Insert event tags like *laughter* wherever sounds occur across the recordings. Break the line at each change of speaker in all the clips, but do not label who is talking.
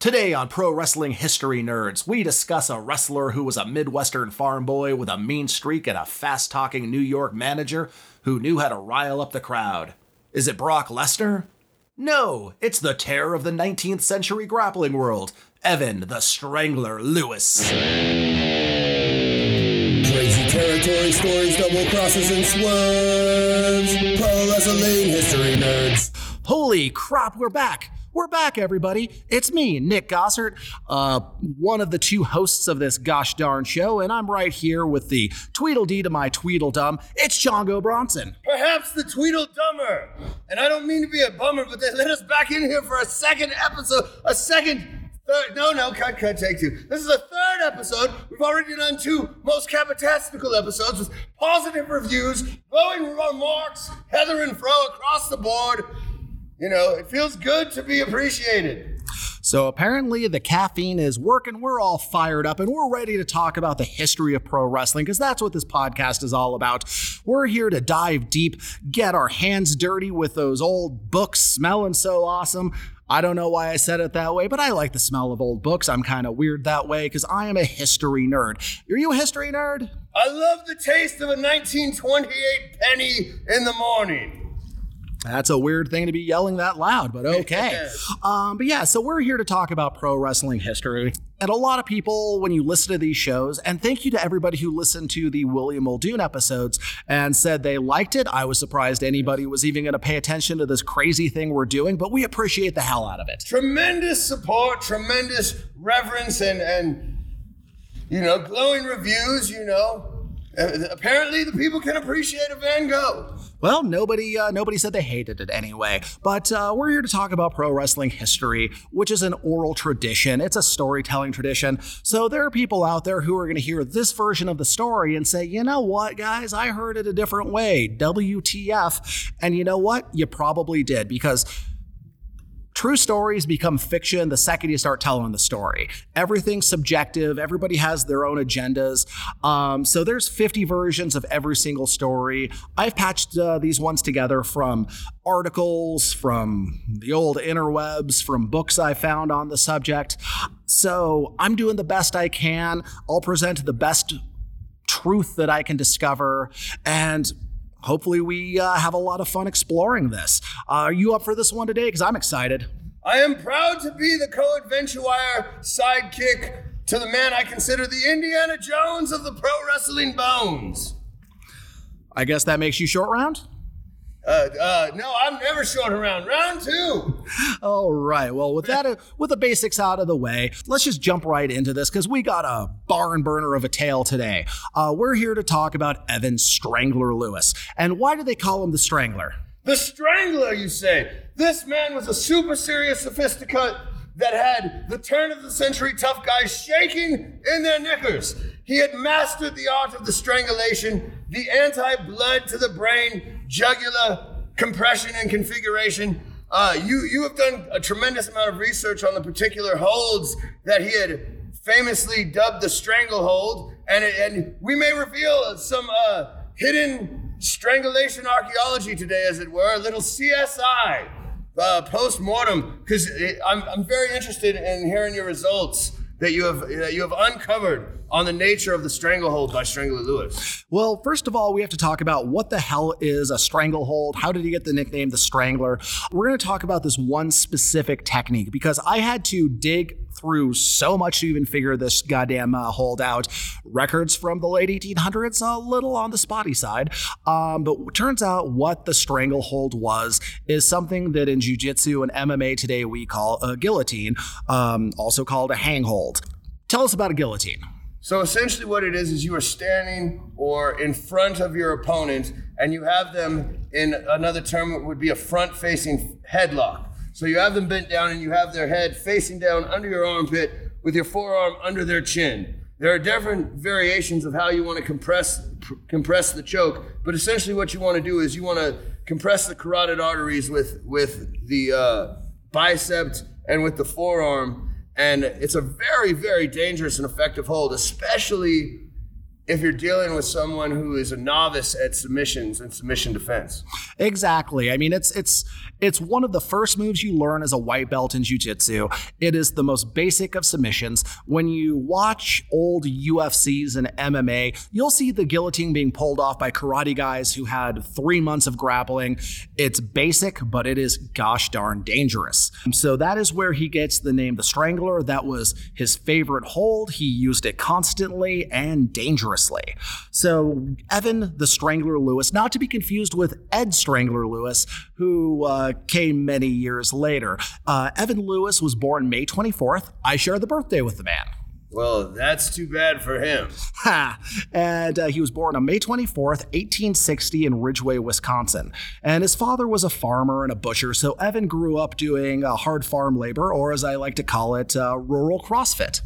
Today on Pro Wrestling History Nerds, we discuss a wrestler who was a Midwestern farm boy with a mean streak and a fast talking New York manager who knew how to rile up the crowd. Is it Brock Lesnar? No, it's the terror of the 19th century grappling world, Evan the Strangler Lewis.
Crazy territory stories, double crosses, and swerves. Pro wrestling history nerds.
Holy crap, we're back! We're back, everybody. It's me, Nick Gossert, uh, one of the two hosts of this gosh darn show, and I'm right here with the Tweedledee to my Tweedledum. It's Chongo Bronson.
Perhaps the Tweedledummer. And I don't mean to be a bummer, but they let us back in here for a second episode, a second. Third, no, no, cut, cut, take two. This is a third episode. We've already done two most capitastical episodes with positive reviews, glowing remarks, Heather and Fro across the board. You know, it feels good to be appreciated.
So apparently the caffeine is working. We're all fired up and we're ready to talk about the history of pro wrestling because that's what this podcast is all about. We're here to dive deep, get our hands dirty with those old books smelling so awesome. I don't know why I said it that way, but I like the smell of old books. I'm kind of weird that way because I am a history nerd. Are you a history nerd?
I love the taste of a 1928 penny in the morning.
That's a weird thing to be yelling that loud, but *laughs* okay. um, but yeah, so we're here to talk about pro wrestling history. And a lot of people, when you listen to these shows, and thank you to everybody who listened to the William Muldoon episodes and said they liked it. I was surprised anybody was even going to pay attention to this crazy thing we're doing, but we appreciate the hell out of it.
Tremendous support, tremendous reverence, and, and you know, glowing reviews, you know. Uh, Apparently, the people can appreciate a Van Gogh.
Well, nobody uh, nobody said they hated it anyway. But uh, we're here to talk about pro wrestling history, which is an oral tradition. It's a storytelling tradition. So there are people out there who are going to hear this version of the story and say, you know what, guys, I heard it a different way. WTF? And you know what? You probably did because True stories become fiction the second you start telling the story. Everything's subjective. Everybody has their own agendas. Um, so there's 50 versions of every single story. I've patched uh, these ones together from articles, from the old interwebs, from books I found on the subject. So I'm doing the best I can. I'll present the best truth that I can discover. And hopefully we uh, have a lot of fun exploring this. Uh, are you up for this one today? Because I'm excited.
I am proud to be the co-adventure wire sidekick to the man I consider the Indiana Jones of the pro wrestling bones.
I guess that makes you Short Round?
Uh, uh, no, I'm never short around. Round two.
All right. Well, with that, uh, with the basics out of the way, let's just jump right into this because we got a barn burner of a tale today. Uh, we're here to talk about Evan Strangler Lewis. And why do they call him the Strangler?
The Strangler, you say? This man was a super serious sophisticate that had the turn of the century tough guys shaking in their knickers. He had mastered the art of the strangulation, the anti blood to the brain, jugular compression and configuration. Uh, you, you have done a tremendous amount of research on the particular holds that he had famously dubbed the stranglehold, and, and we may reveal some uh, hidden strangulation archaeology today, as it were, a little CSI uh, post mortem, because I'm, I'm very interested in hearing your results that you have that you have uncovered on the nature of the stranglehold by Strangler Lewis.
Well, first of all, we have to talk about what the hell is a stranglehold? How did he get the nickname the Strangler? We're going to talk about this one specific technique because I had to dig through so much to even figure this goddamn uh, hold out. Records from the late 1800s, a little on the spotty side. Um, but turns out what the stranglehold was is something that in jiu-jitsu and MMA today we call a guillotine, um, also called a hanghold. Tell us about a guillotine.
So essentially, what it is is you are standing or in front of your opponent, and you have them in another term would be a front-facing headlock. So you have them bent down, and you have their head facing down under your armpit with your forearm under their chin. There are different variations of how you want to compress pr- compress the choke, but essentially, what you want to do is you want to compress the carotid arteries with with the uh, bicep and with the forearm and it's a very very dangerous and effective hold especially if you're dealing with someone who is a novice at submissions and submission defense.
Exactly. I mean, it's it's it's one of the first moves you learn as a white belt in jiu-jitsu. It is the most basic of submissions. When you watch old UFCs and MMA, you'll see the guillotine being pulled off by karate guys who had 3 months of grappling. It's basic, but it is gosh darn dangerous. So that is where he gets the name the Strangler. That was his favorite hold. He used it constantly and dangerously. So, Evan the Strangler Lewis, not to be confused with Ed Strangler Lewis, who uh, came many years later. Uh, Evan Lewis was born May 24th. I share the birthday with the man.
Well, that's too bad for him.
Ha! And uh, he was born on May 24th, 1860, in Ridgeway, Wisconsin. And his father was a farmer and a butcher, so Evan grew up doing uh, hard farm labor, or as I like to call it, uh, rural CrossFit.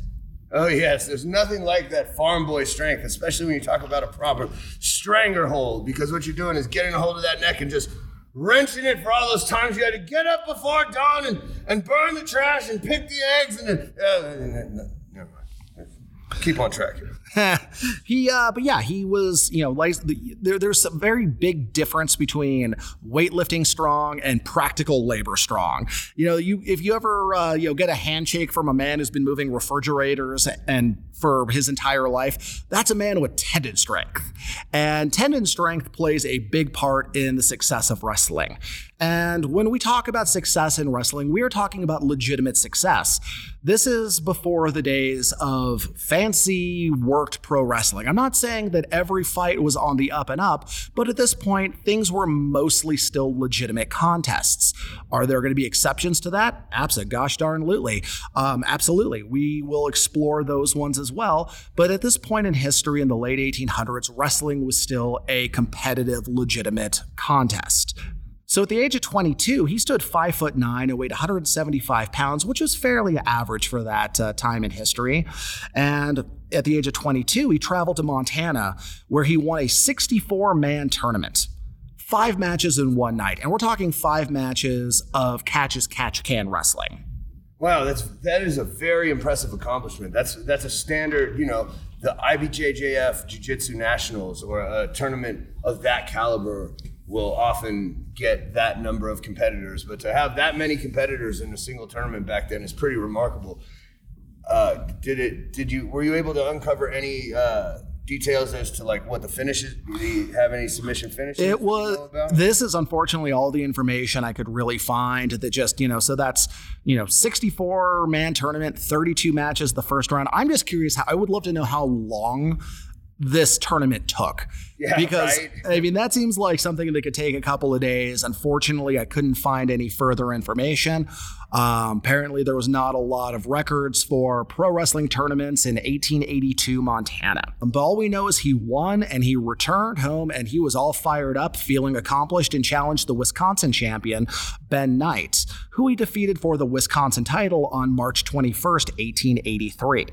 Oh yes, there's nothing like that farm boy strength, especially when you talk about a proper stranglehold, because what you're doing is getting a hold of that neck and just wrenching it for all those times you had to get up before dawn and, and burn the trash and pick the eggs and then, uh, never mind. Keep on track here. *laughs*
he, uh, but yeah, he was, you know, like there, there's a very big difference between weightlifting strong and practical labor strong. You know, you if you ever, uh, you know, get a handshake from a man who's been moving refrigerators and for his entire life, that's a man with tendon strength, and tendon strength plays a big part in the success of wrestling. And when we talk about success in wrestling, we are talking about legitimate success. This is before the days of fancy worked pro wrestling. I'm not saying that every fight was on the up and up, but at this point, things were mostly still legitimate contests. Are there going to be exceptions to that? Absolutely. Gosh darnly. Um, absolutely. We will explore those ones as well. But at this point in history, in the late 1800s, wrestling was still a competitive, legitimate contest. So at the age of 22, he stood five foot nine and weighed 175 pounds, which was fairly average for that uh, time in history. And at the age of 22, he traveled to Montana, where he won a 64 man tournament. Five matches in one night. And we're talking five matches of catch as catch can wrestling.
Wow, that's that is a very impressive accomplishment. That's that's a standard, you know, the IBJJF Jiu Jitsu Nationals or a tournament of that caliber will often get that number of competitors. But to have that many competitors in a single tournament back then is pretty remarkable. Uh, did it? Did you? Were you able to uncover any uh, details as to like what the finishes? Did he have any submission finishes?
It was. This is unfortunately all the information I could really find. That just you know. So that's you know, 64 man tournament, 32 matches the first round. I'm just curious. How, I would love to know how long this tournament took.
Yeah,
because
right.
I mean that seems like something that could take a couple of days. Unfortunately, I couldn't find any further information. Um, apparently, there was not a lot of records for pro wrestling tournaments in 1882 Montana. But all we know is he won and he returned home and he was all fired up, feeling accomplished, and challenged the Wisconsin champion Ben Knight, who he defeated for the Wisconsin title on March 21st, 1883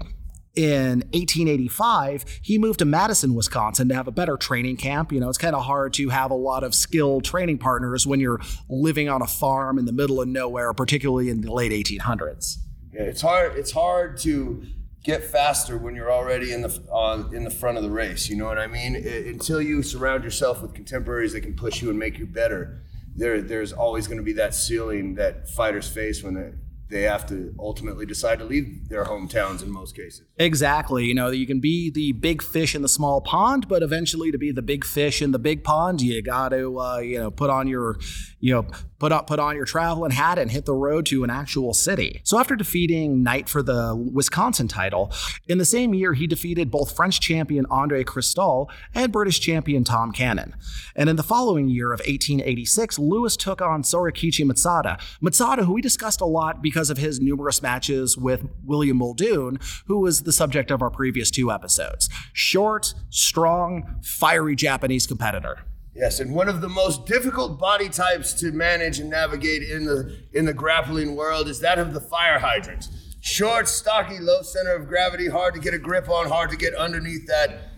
in 1885, he moved to Madison, Wisconsin to have a better training camp. You know, it's kind of hard to have a lot of skilled training partners when you're living on a farm in the middle of nowhere, particularly in the late 1800s.
Yeah, it's hard. It's hard to get faster when you're already in the uh, in the front of the race. You know what I mean? It, until you surround yourself with contemporaries that can push you and make you better, there there's always going to be that ceiling that fighters face when they they have to ultimately decide to leave their hometowns in most cases.
Exactly. You know, you can be the big fish in the small pond, but eventually to be the big fish in the big pond, you got to, uh, you know, put on your, you know, put up, put on your traveling hat and hit the road to an actual city. So after defeating Knight for the Wisconsin title, in the same year he defeated both French champion Andre Christol and British champion Tom Cannon. And in the following year of 1886, Lewis took on Sorakichi Matsuda. Matsuda, who we discussed a lot because of his numerous matches with William Muldoon, who was the subject of our previous two episodes. Short, strong, fiery Japanese competitor.
Yes, and one of the most difficult body types to manage and navigate in the in the grappling world is that of the fire hydrant. Short, stocky, low center of gravity, hard to get a grip on, hard to get underneath that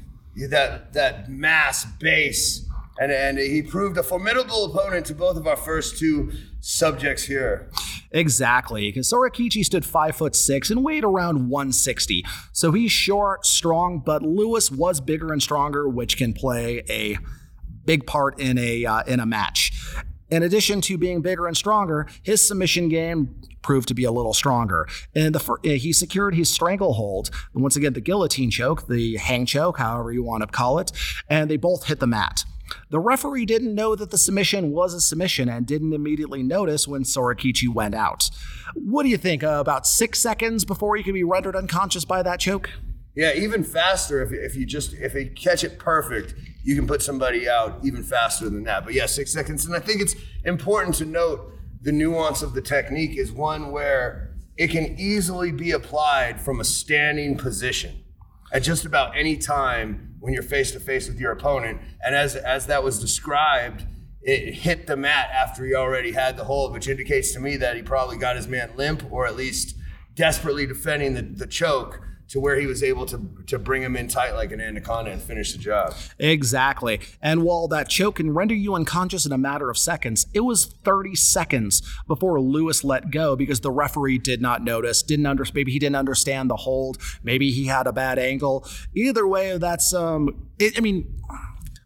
that that mass base And, and he proved a formidable opponent to both of our first two subjects here.
Exactly, because Sorakichi stood five foot six and weighed around 160. So he's short, strong, but Lewis was bigger and stronger, which can play a big part in a uh, in a match. In addition to being bigger and stronger, his submission game proved to be a little stronger. And the he secured his stranglehold, once again the guillotine choke, the hang choke, however you want to call it, and they both hit the mat. The referee didn't know that the submission was a submission and didn't immediately notice when Sorakichi went out. What do you think? Uh, about six seconds before he could be rendered unconscious by that choke?
Yeah, even faster if, if you just if you catch it perfect, you can put somebody out even faster than that. But yeah, six seconds. And I think it's important to note the nuance of the technique is one where it can easily be applied from a standing position at just about any time when you're face to face with your opponent. And as as that was described, it hit the mat after he already had the hold, which indicates to me that he probably got his man limp or at least desperately defending the, the choke to where he was able to to bring him in tight like an anaconda and finish the job.
Exactly. And while that choke can render you unconscious in a matter of seconds, it was 30 seconds before Lewis let go because the referee did not notice, didn't under maybe he didn't understand the hold, maybe he had a bad angle. Either way, that's um it, I mean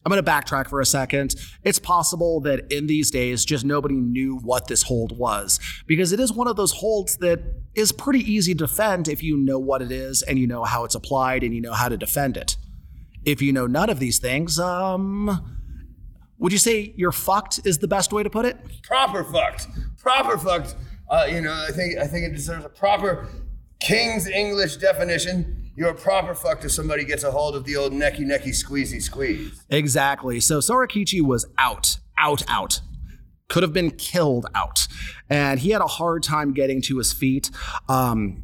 I'm going to backtrack for a second. It's possible that in these days, just nobody knew what this hold was because it is one of those holds that is pretty easy to defend if you know what it is and you know how it's applied and you know how to defend it. If you know none of these things, um, would you say you're fucked is the best way to put it?
Proper fucked. Proper fucked. Uh, you know, I think I think it deserves a proper King's English definition you're a proper fuck if somebody gets a hold of the old necky necky squeezy squeeze.
Exactly. So Sorakichi was out, out, out. Could have been killed out. And he had a hard time getting to his feet. Um,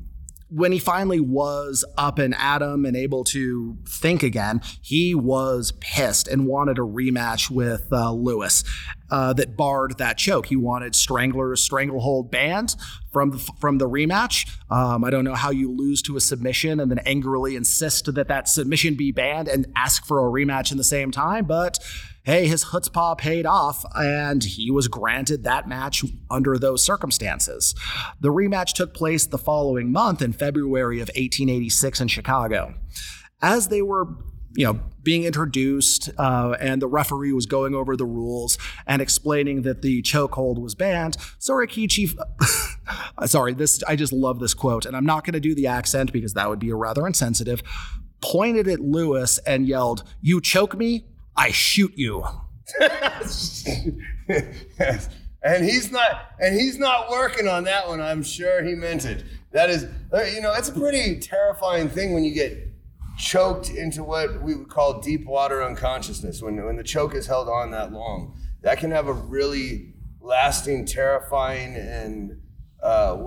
when he finally was up and him and able to think again, he was pissed and wanted a rematch with uh, Lewis uh, that barred that choke. He wanted Strangler's stranglehold banned from the, from the rematch. Um, I don't know how you lose to a submission and then angrily insist that that submission be banned and ask for a rematch in the same time, but hey, his chutzpah paid off, and he was granted that match under those circumstances. The rematch took place the following month in February of 1886 in Chicago. As they were you know, being introduced, uh, and the referee was going over the rules and explaining that the chokehold was banned. Sorakichi, *laughs* sorry, this I just love this quote, and I'm not going to do the accent because that would be rather insensitive. Pointed at Lewis and yelled, "You choke me, I shoot you. *laughs*
and he's not and he's not working on that one. I'm sure he meant it. That is uh, you know, it's a pretty terrifying thing when you get choked into what we would call deep water unconsciousness when when the choke is held on that long. That can have a really lasting terrifying and uh,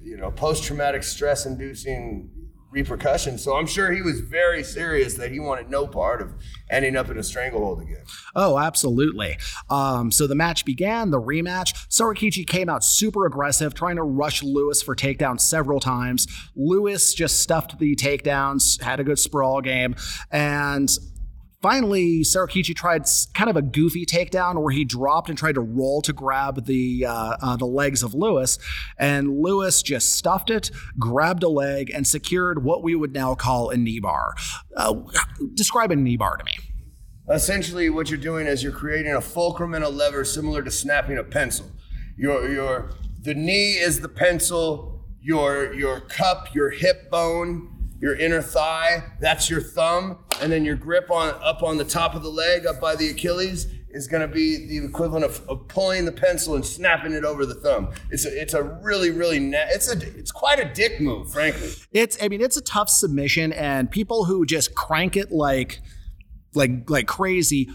you know, post-traumatic stress inducing repercussions. So I'm sure he was very serious that he wanted no part of ending up in a stranglehold again.
Oh, absolutely. Um, so the match began, the rematch. Sorakichi came out super aggressive, trying to rush Lewis for takedowns several times. Lewis just stuffed the takedowns, had a good sprawl game, and Finally, Sorakichi tried kind of a goofy takedown where he dropped and tried to roll to grab the uh, uh, the legs of Lewis, and Lewis just stuffed it, grabbed a leg, and secured what we would now call a knee bar. Uh, describe a knee bar to me.
Essentially, what you're doing is you're creating a fulcrum and a lever similar to snapping a pencil. Your your the knee is the pencil. Your your cup, your hip bone your inner thigh, that's your thumb, and then your grip on up on the top of the leg, up by the Achilles, is going to be the equivalent of, of, pulling the pencil and snapping it over the thumb. It's a, it's a really really na- it's a it's quite a dick move, frankly.
It's I mean it's a tough submission, and people who just crank it like like like crazy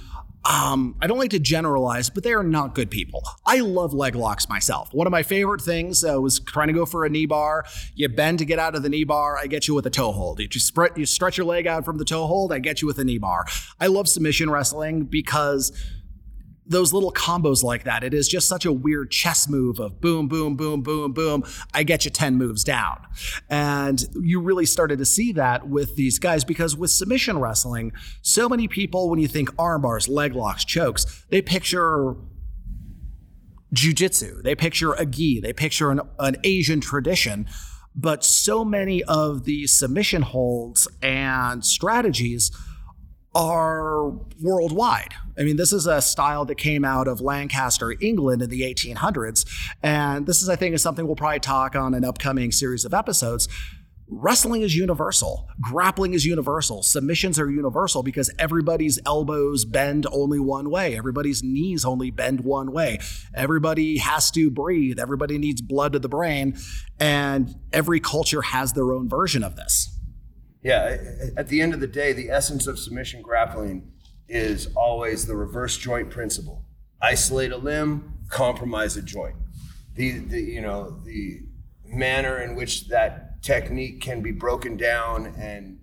um, I don't like to generalize, but they are not good people. I love leg locks myself. One of my favorite things uh, was trying to go for a knee bar. You bend to get out of the knee bar. I get you with a toe hold. You, spread, you stretch your leg out from the toe hold. I get you with a knee bar. I love submission wrestling because those little combos like that. It is just such a weird chess move of boom, boom, boom, boom, boom. I get you 10 moves down. And you really started to see that with these guys because with submission wrestling, so many people, when you think arm bars, leg locks, chokes, they picture jujitsu, they picture a gi, they picture an, an Asian tradition. But so many of the submission holds and strategies are worldwide. I mean, this is a style that came out of Lancaster, England in the 1800s. And this is, I think, is something we'll probably talk on an upcoming series of episodes. Wrestling is universal. Grappling is universal. Submissions are universal because everybody's elbows bend only one way. Everybody's knees only bend one way. Everybody has to breathe. Everybody needs blood to the brain. And every culture has their own version of this.
Yeah, at the end of the day, the essence of submission grappling is always the reverse joint principle. Isolate a limb, compromise a joint. The, the you know the manner in which that technique can be broken down and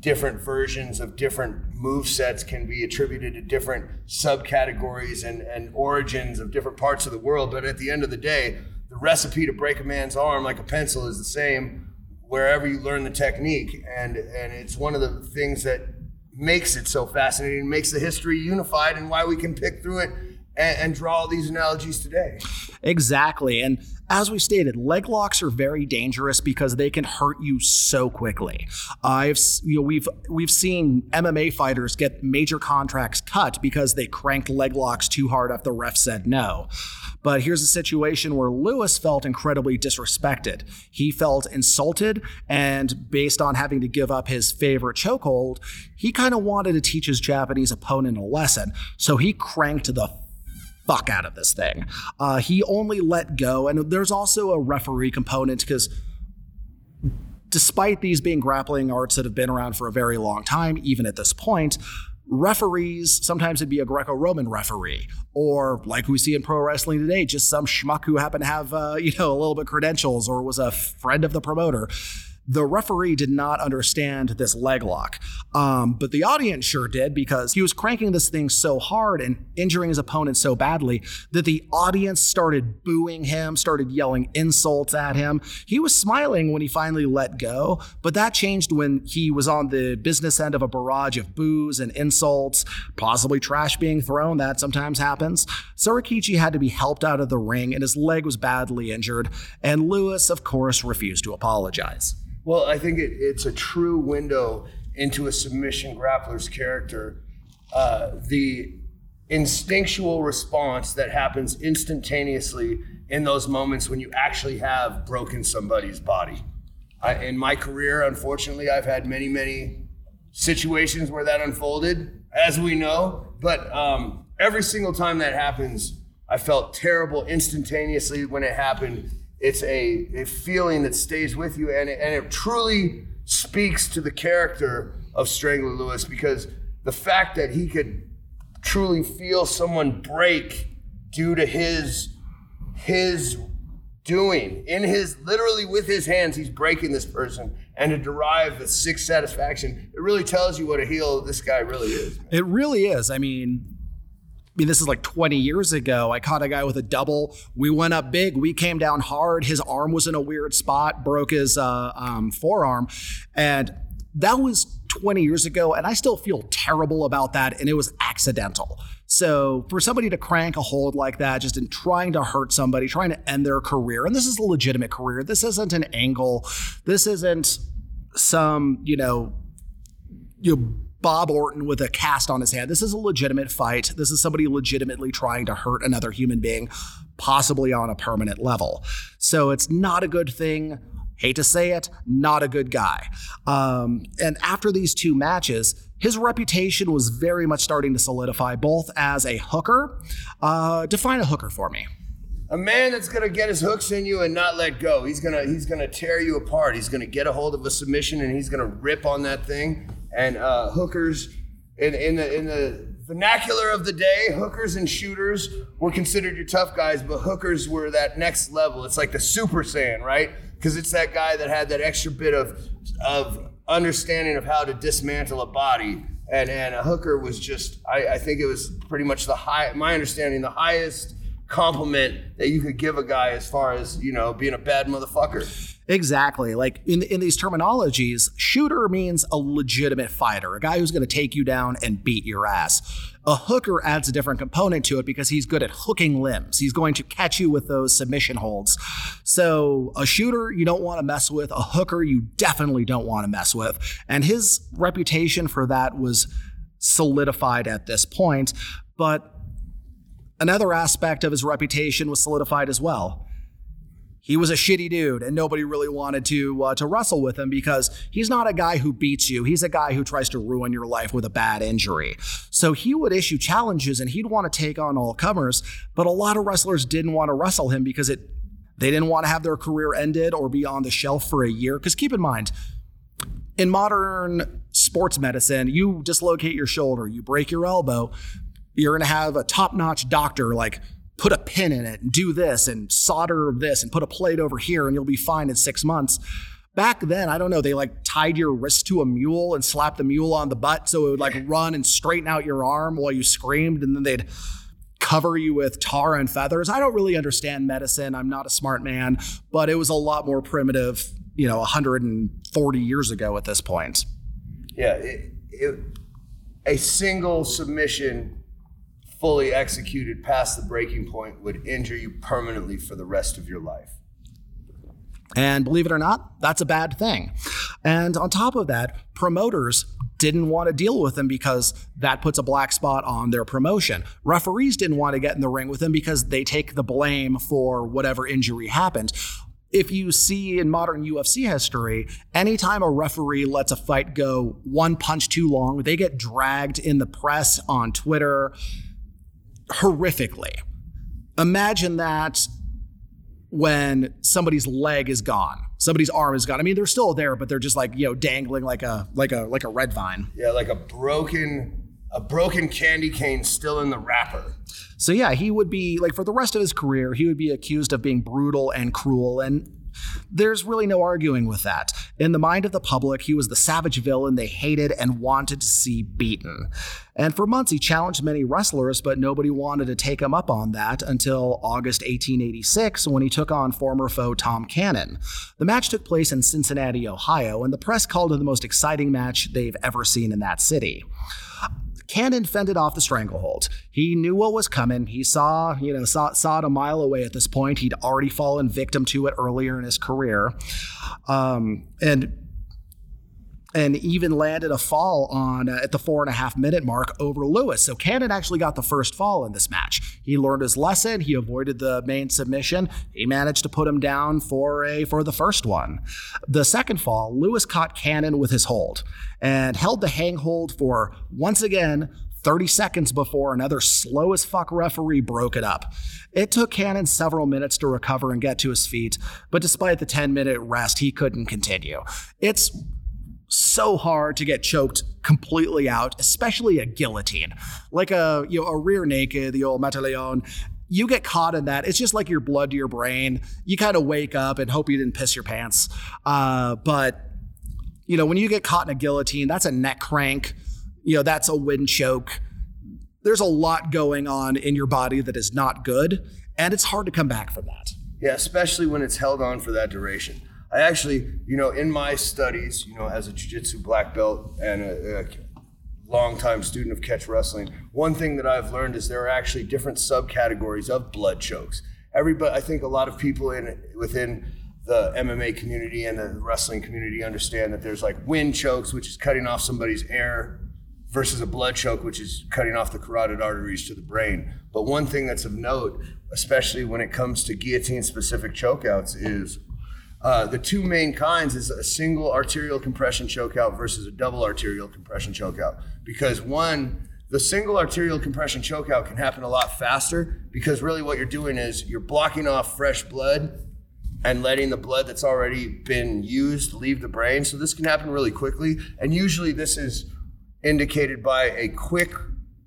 different versions of different move sets can be attributed to different subcategories and, and origins of different parts of the world. But at the end of the day, the recipe to break a man's arm like a pencil is the same wherever you learn the technique. And, and it's one of the things that makes it so fascinating, makes the history unified, and why we can pick through it and, and draw all these analogies today.
Exactly. And as we stated, leg locks are very dangerous because they can hurt you so quickly. I've you know we've we've seen MMA fighters get major contracts cut because they cranked leg locks too hard after the ref said no. But here's a situation where Lewis felt incredibly disrespected. He felt insulted, and based on having to give up his favorite chokehold, he kind of wanted to teach his Japanese opponent a lesson. So he cranked the fuck out of this thing. Uh, he only let go, and there's also a referee component because despite these being grappling arts that have been around for a very long time, even at this point, referees sometimes it'd be a greco-roman referee or like we see in pro wrestling today just some schmuck who happened to have uh, you know a little bit credentials or was a friend of the promoter the referee did not understand this leg lock, um, but the audience sure did because he was cranking this thing so hard and injuring his opponent so badly that the audience started booing him, started yelling insults at him. He was smiling when he finally let go, but that changed when he was on the business end of a barrage of boos and insults, possibly trash being thrown. That sometimes happens. Sorakichi had to be helped out of the ring, and his leg was badly injured, and Lewis, of course, refused to apologize.
Well, I think it, it's a true window into a submission grappler's character. Uh, the instinctual response that happens instantaneously in those moments when you actually have broken somebody's body. I, in my career, unfortunately, I've had many, many situations where that unfolded, as we know. But um, every single time that happens, I felt terrible instantaneously when it happened it's a, a feeling that stays with you and it, and it truly speaks to the character of Strangler Lewis because the fact that he could truly feel someone break due to his his doing. In his literally with his hands he's breaking this person and to derive the sick satisfaction it really tells you what a heel this guy really is
it really is. I mean mean, this is like 20 years ago. I caught a guy with a double. We went up big. We came down hard. His arm was in a weird spot, broke his uh, um, forearm. And that was 20 years ago. And I still feel terrible about that. And it was accidental. So for somebody to crank a hold like that, just in trying to hurt somebody, trying to end their career, and this is a legitimate career, this isn't an angle, this isn't some, you know, you Bob Orton with a cast on his hand. This is a legitimate fight. This is somebody legitimately trying to hurt another human being, possibly on a permanent level. So it's not a good thing. Hate to say it, not a good guy. Um, and after these two matches, his reputation was very much starting to solidify, both as a hooker. Uh, define a hooker for me
a man that's gonna get his hooks in you and not let go. He's gonna he's gonna tear you apart. He's gonna get a hold of a submission and he's gonna rip on that thing and uh, hookers in, in the in the vernacular of the day, hookers and shooters were considered your tough guys, but hookers were that next level. It's like the super saiyan, right? Because it's that guy that had that extra bit of of understanding of how to dismantle a body and and a hooker was just I, I think it was pretty much the high my understanding the highest compliment that you could give a guy as far as you know being a bad motherfucker
Exactly. Like in in these terminologies, shooter means a legitimate fighter, a guy who's going to take you down and beat your ass. A hooker adds a different component to it because he's good at hooking limbs. He's going to catch you with those submission holds. So, a shooter you don't want to mess with, a hooker you definitely don't want to mess with. And his reputation for that was solidified at this point, but another aspect of his reputation was solidified as well. He was a shitty dude and nobody really wanted to uh, to wrestle with him because he's not a guy who beats you. He's a guy who tries to ruin your life with a bad injury. So he would issue challenges and he'd want to take on all comers but a lot of wrestlers didn't want to wrestle him because it they didn't want to have their career ended or be on the shelf for a year. Because keep in mind in modern sports medicine you dislocate your shoulder you break your elbow you're going to have a top-notch doctor like put a pin in it and do this and solder this and put a plate over here and you'll be fine in six months. Back then, I don't know, they like tied your wrist to a mule and slapped the mule on the butt so it would like run and straighten out your arm while you screamed and then they'd cover you with tar and feathers. I don't really understand medicine. I'm not a smart man, but it was a lot more primitive, you know, 140 years ago at this point.
Yeah, it, it, a single submission fully executed past the breaking point would injure you permanently for the rest of your life.
And believe it or not, that's a bad thing. And on top of that, promoters didn't want to deal with him because that puts a black spot on their promotion. Referees didn't want to get in the ring with him because they take the blame for whatever injury happened. If you see in modern UFC history, anytime a referee lets a fight go one punch too long, they get dragged in the press on Twitter horrifically. Imagine that when somebody's leg is gone, somebody's arm is gone. I mean, they're still there, but they're just like you know dangling like a like a like a red vine.
Yeah, like a broken a broken candy cane still in the wrapper.
So yeah, he would be like for the rest of his career, he would be accused of being brutal and cruel and there's really no arguing with that. In the mind of the public, he was the savage villain they hated and wanted to see beaten. And for months, he challenged many wrestlers, but nobody wanted to take him up on that until August 1886 when he took on former foe Tom Cannon. The match took place in Cincinnati, Ohio, and the press called it the most exciting match they've ever seen in that city. Cannon fended off the stranglehold. He knew what was coming. He saw, you know, saw, saw it a mile away at this point. He'd already fallen victim to it earlier in his career. Um, and and even landed a fall on uh, at the four and a half minute mark over Lewis. So Cannon actually got the first fall in this match. He learned his lesson. He avoided the main submission. He managed to put him down for a for the first one. The second fall, Lewis caught Cannon with his hold and held the hang hold for once again 30 seconds before another slow as fuck referee broke it up. It took Cannon several minutes to recover and get to his feet, but despite the 10 minute rest, he couldn't continue. It's so hard to get choked completely out, especially a guillotine, like a you know a rear naked, the old Mataleon. You get caught in that. It's just like your blood to your brain. You kind of wake up and hope you didn't piss your pants. Uh, but you know when you get caught in a guillotine, that's a neck crank. You know that's a wind choke. There's a lot going on in your body that is not good, and it's hard to come back from that.
Yeah, especially when it's held on for that duration. I actually, you know, in my studies, you know, as a jiu-jitsu black belt and a, a longtime student of catch wrestling, one thing that I've learned is there are actually different subcategories of blood chokes. Everybody, I think a lot of people in within the MMA community and the wrestling community understand that there's like wind chokes, which is cutting off somebody's air, versus a blood choke, which is cutting off the carotid arteries to the brain. But one thing that's of note, especially when it comes to guillotine specific chokeouts, is uh, the two main kinds is a single arterial compression chokeout versus a double arterial compression chokeout. Because one, the single arterial compression chokeout can happen a lot faster because really what you're doing is you're blocking off fresh blood and letting the blood that's already been used leave the brain. So this can happen really quickly. And usually this is indicated by a quick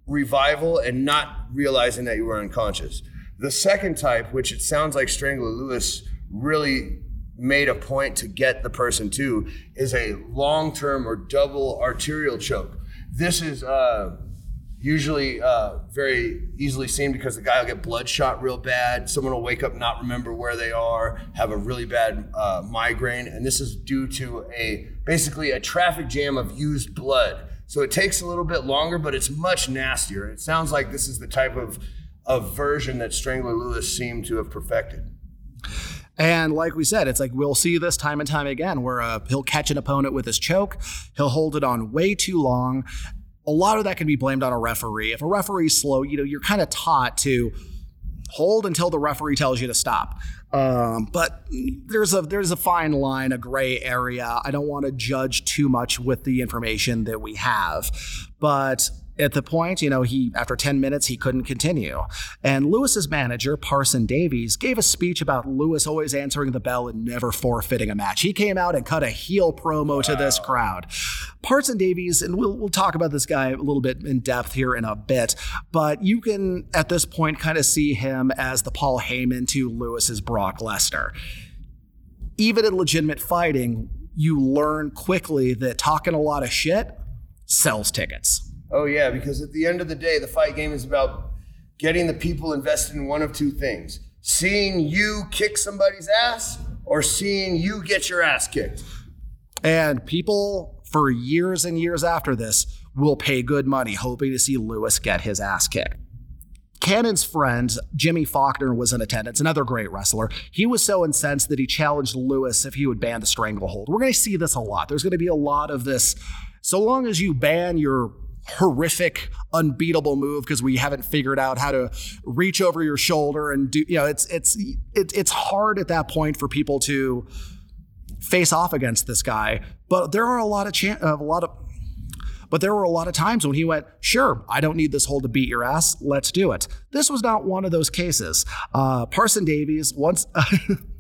revival and not realizing that you were unconscious. The second type, which it sounds like Strangler Lewis really made a point to get the person to is a long term or double arterial choke. This is uh, usually uh, very easily seen because the guy will get bloodshot real bad. Someone will wake up not remember where they are, have a really bad uh, migraine, and this is due to a basically a traffic jam of used blood. So it takes a little bit longer, but it's much nastier. It sounds like this is the type of of version that Strangler Lewis seemed to have perfected.
And like we said, it's like we'll see this time and time again where uh, he'll catch an opponent with his choke, he'll hold it on way too long. A lot of that can be blamed on a referee. If a referee's slow, you know, you're kind of taught to hold until the referee tells you to stop. Um, but there's a there's a fine line, a gray area. I don't want to judge too much with the information that we have, but at the point, you know, he after 10 minutes he couldn't continue. And Lewis's manager, Parson Davies, gave a speech about Lewis always answering the bell and never forfeiting a match. He came out and cut a heel promo wow. to this crowd. Parson Davies, and we'll we'll talk about this guy a little bit in depth here in a bit, but you can at this point kind of see him as the Paul Heyman to Lewis's Brock Lesnar. Even in legitimate fighting, you learn quickly that talking a lot of shit sells tickets.
Oh yeah, because at the end of the day, the fight game is about getting the people invested in one of two things: seeing you kick somebody's ass, or seeing you get your ass kicked.
And people for years and years after this will pay good money hoping to see Lewis get his ass kicked. Cannon's friend, Jimmy Faulkner, was in attendance, another great wrestler. He was so incensed that he challenged Lewis if he would ban the stranglehold. We're going to see this a lot. There's going to be a lot of this. So long as you ban your horrific, unbeatable move because we haven't figured out how to reach over your shoulder and do. You know, it's it's it, it's hard at that point for people to face off against this guy. But there are a lot of chan- uh, a lot of. But there were a lot of times when he went, sure, I don't need this hole to beat your ass. Let's do it. This was not one of those cases. Uh, Parson Davies once. *laughs*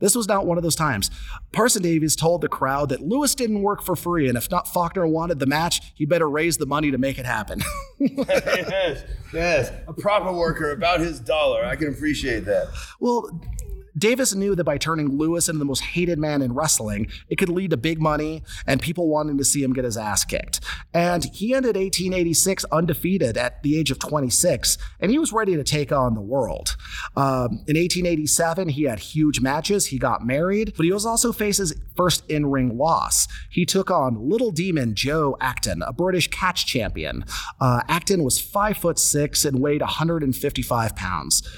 This was not one of those times. Parson Davies told the crowd that Lewis didn't work for free, and if not Faulkner wanted the match, he better raise the money to make it happen. *laughs*
yes, yes. A proper worker about his dollar. I can appreciate that.
Well, Davies knew that by turning Lewis into the most hated man in wrestling, it could lead to big money and people wanting to see him get his ass kicked. And he ended 1886 undefeated at the age of 26, and he was ready to take on the world. Um, in 1887, he had huge matches. He got married, but he was also faces first in-ring loss. He took on Little Demon Joe Acton, a British catch champion. Uh, Acton was five foot six and weighed 155 pounds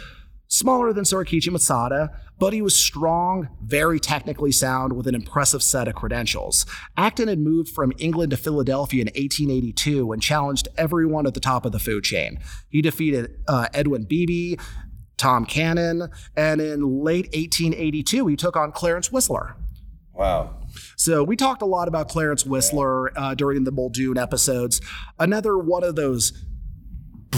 smaller than Sorakichi Matsuda, but he was strong, very technically sound, with an impressive set of credentials. Acton had moved from England to Philadelphia in 1882 and challenged everyone at the top of the food chain. He defeated uh, Edwin Bibby, Tom Cannon, and in late 1882, he took on Clarence Whistler.
Wow.
So we talked a lot about Clarence Whistler uh, during the Muldoon episodes. Another one of those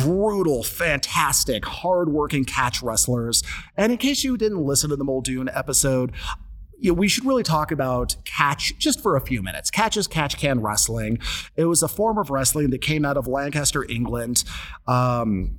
brutal, fantastic, hardworking catch wrestlers. And in case you didn't listen to the Muldoon episode, you know, we should really talk about catch just for a few minutes. Catch is catch can wrestling. It was a form of wrestling that came out of Lancaster, England. Um,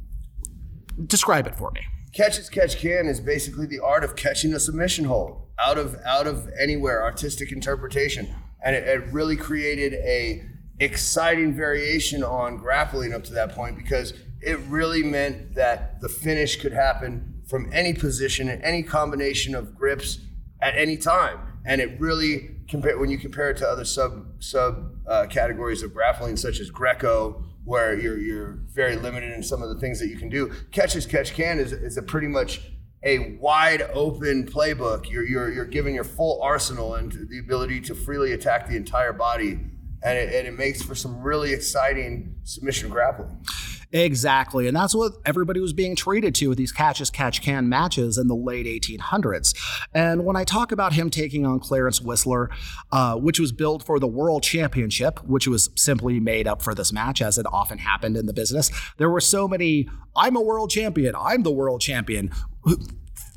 describe it for me.
Catch as catch can is basically the art of catching a submission hold out of out of anywhere, artistic interpretation, and it, it really created a exciting variation on grappling up to that point because it really meant that the finish could happen from any position and any combination of grips at any time. And it really compare when you compare it to other sub sub uh, categories of grappling, such as Greco, where you're you're very limited in some of the things that you can do. Catch as catch can is, is a pretty much a wide open playbook. You're you're you're given your full arsenal and the ability to freely attack the entire body, and it, and it makes for some really exciting submission grappling.
Exactly. And that's what everybody was being treated to with these catch as catch can matches in the late 1800s. And when I talk about him taking on Clarence Whistler, uh, which was built for the World Championship, which was simply made up for this match, as it often happened in the business, there were so many, I'm a world champion, I'm the world champion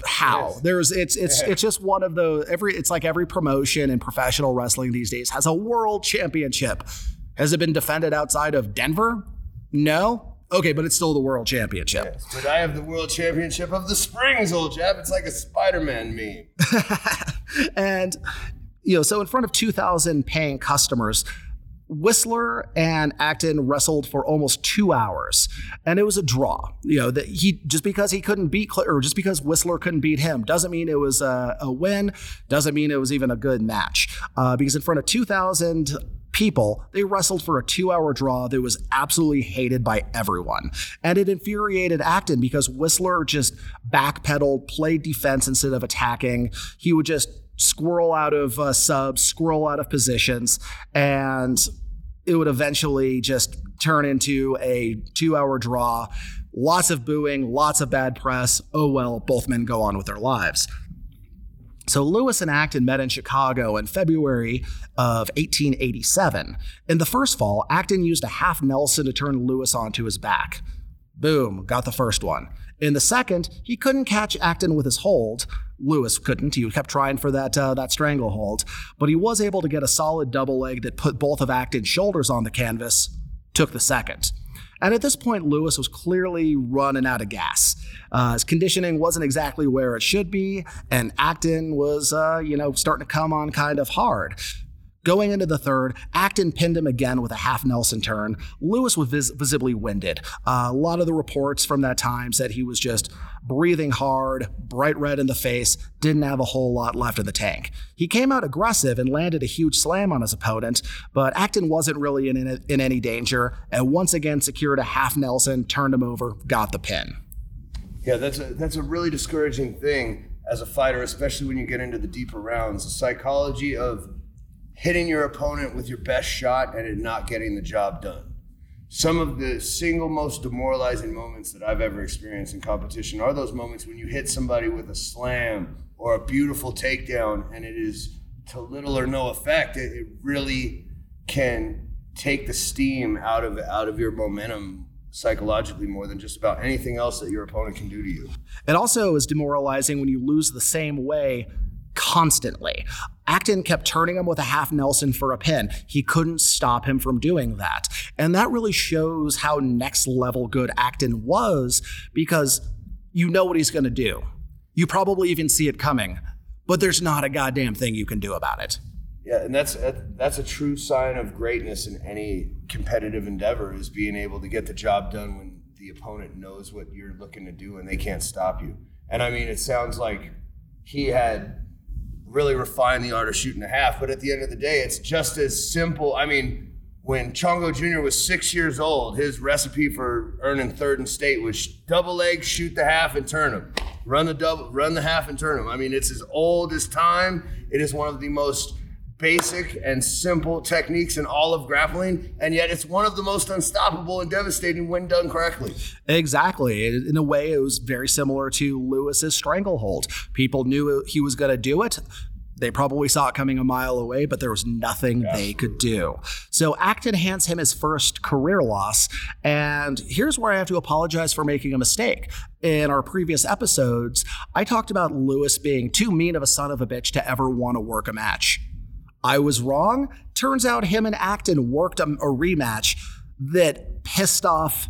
how yes. there's it's it's it's just one of the every it's like every promotion in professional wrestling these days has a world championship has it been defended outside of denver no Okay, but it's still the world championship.
Yes, but I have the world championship of the springs, old chap. It's like a Spider-Man meme. *laughs*
and you know, so in front of 2,000 paying customers, Whistler and Acton wrestled for almost two hours, and it was a draw. You know that he just because he couldn't beat or just because Whistler couldn't beat him doesn't mean it was a, a win. Doesn't mean it was even a good match. Uh, because in front of two thousand people, they wrestled for a two hour draw that was absolutely hated by everyone. And it infuriated Acton because Whistler just backpedaled, played defense instead of attacking. He would just squirrel out of uh, subs, squirrel out of positions, and it would eventually just turn into a two hour draw. Lots of booing, lots of bad press. Oh well, both men go on with their lives. So Lewis and Acton met in Chicago in February of 1887. In the first fall, Acton used a half Nelson to turn Lewis onto his back. Boom, got the first one. In the second, he couldn't catch Acton with his hold. Lewis couldn't. He kept trying for that uh, that stranglehold, but he was able to get a solid double leg that put both of Acton's shoulders on the canvas. Took the second. And at this point, Lewis was clearly running out of gas. Uh, his conditioning wasn't exactly where it should be, and Acton was, uh, you know, starting to come on kind of hard. Going into the third, Acton pinned him again with a half Nelson turn. Lewis was vis- visibly winded. Uh, a lot of the reports from that time said he was just breathing hard, bright red in the face, didn't have a whole lot left in the tank. He came out aggressive and landed a huge slam on his opponent, but Acton wasn't really in, in, in any danger and once again secured a half Nelson, turned him over, got the pin.
Yeah, that's a, that's a really discouraging thing as a fighter, especially when you get into the deeper rounds. The psychology of hitting your opponent with your best shot and it not getting the job done. Some of the single most demoralizing moments that I've ever experienced in competition are those moments when you hit somebody with a slam or a beautiful takedown and it is to little or no effect. It, it really can take the steam out of out of your momentum psychologically more than just about anything else that your opponent can do to you.
It also is demoralizing when you lose the same way constantly. Acton kept turning him with a half Nelson for a pin. He couldn't stop him from doing that. And that really shows how next level good Acton was because you know what he's going to do. You probably even see it coming, but there's not a goddamn thing you can do about it.
Yeah, and that's that's a true sign of greatness in any competitive endeavor is being able to get the job done when the opponent knows what you're looking to do and they can't stop you. And I mean, it sounds like he had really refine the art of shooting a half. But at the end of the day, it's just as simple. I mean, when Chongo Jr. was six years old, his recipe for earning third in state was double leg, shoot the half, and turn him. Run the double, run the half, and turn him. I mean, it's as old as time. It is one of the most basic and simple techniques in all of grappling, and yet it's one of the most unstoppable and devastating when done correctly.
Exactly. In a way, it was very similar to Lewis's stranglehold. People knew he was going to do it. They probably saw it coming a mile away, but there was nothing Absolutely. they could do. So Acton hands him his first career loss. And here's where I have to apologize for making a mistake. In our previous episodes, I talked about Lewis being too mean of a son of a bitch to ever want to work a match. I was wrong. Turns out him and Acton worked a, a rematch that pissed off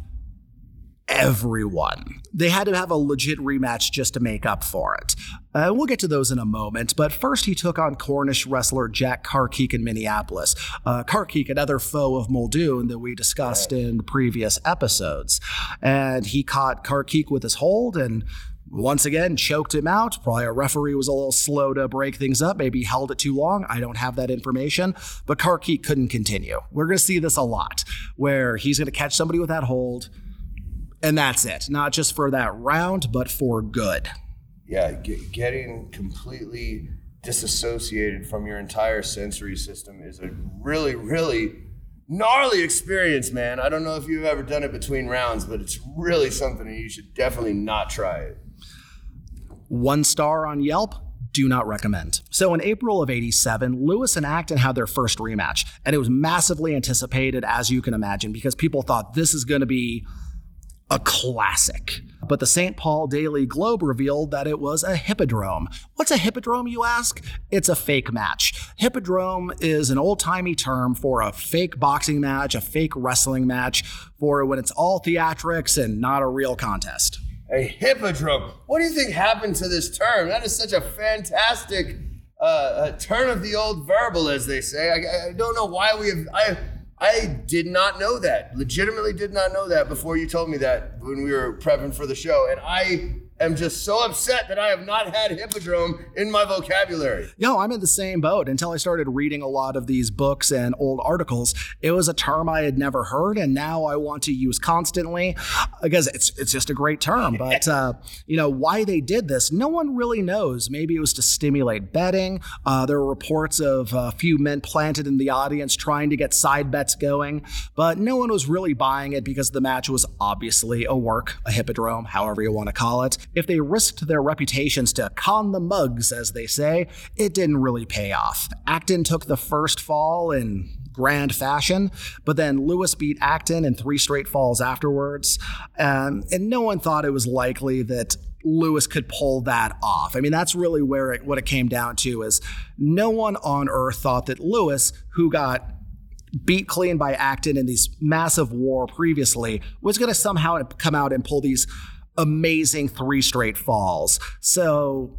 everyone. They had to have a legit rematch just to make up for it. Uh, we'll get to those in a moment, but first he took on Cornish wrestler Jack Carkeek in Minneapolis. Uh, Carkeek, another foe of Muldoon that we discussed in previous episodes. And he caught Carkeek with his hold and once again choked him out. Probably a referee was a little slow to break things up, maybe held it too long. I don't have that information, but Carkeek couldn't continue. We're going to see this a lot where he's going to catch somebody with that hold, and that's it. Not just for that round, but for good.
Yeah, get, getting completely disassociated from your entire sensory system is a really, really gnarly experience, man. I don't know if you've ever done it between rounds, but it's really something and you should definitely not try it.
One star on Yelp, do not recommend. So in April of 87, Lewis and Acton had their first rematch, and it was massively anticipated, as you can imagine, because people thought this is going to be a classic. But the St. Paul Daily Globe revealed that it was a hippodrome. What's a hippodrome, you ask? It's a fake match. Hippodrome is an old timey term for a fake boxing match, a fake wrestling match, for when it's all theatrics and not a real contest
a hippodrome. What do you think happened to this term? That is such a fantastic uh, turn of the old verbal, as they say. I, I, don't know why we have. I I did not know that. Legitimately did not know that before you told me that when we were prepping for the show. And I am just so upset that I have not had hippodrome in my vocabulary.
Yo, I'm in the same boat. Until I started reading a lot of these books and old articles, it was a term I had never heard, and now I want to use constantly because it's it's just a great term. But uh, you know why they did this, no one really knows. Maybe it was to stimulate betting. Uh, there were reports of a few men planted in the audience trying to get side bets going, but no one was really buying it because the match was obviously a work, a hippodrome, however you want to call it if they risked their reputations to con the mugs, as they say, it didn't really pay off. Acton took the first fall in grand fashion, but then Lewis beat Acton in three straight falls afterwards. Um, and no one thought it was likely that Lewis could pull that off. I mean, that's really where it, what it came down to is no one on earth thought that Lewis, who got beat clean by Acton in these massive war previously, was going to somehow come out and pull these amazing three straight falls. So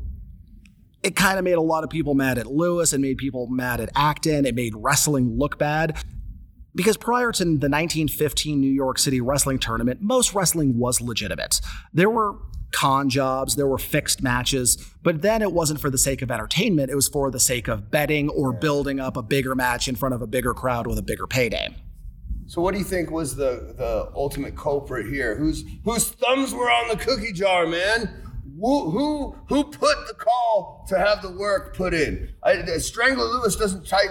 it kind of made a lot of people mad at Lewis and made people mad at Acton. It made wrestling look bad. Because prior to the 1915 New York City wrestling tournament, most wrestling was legitimate. There were con jobs, there were fixed matches, but then it wasn't for the sake of entertainment, it was for the sake of betting or building up a bigger match in front of a bigger crowd with a bigger payday.
So what do you think was the the ultimate culprit here? Whose whose thumbs were on the cookie jar, man? Who who who put the call to have the work put in? I, Strangler Lewis doesn't type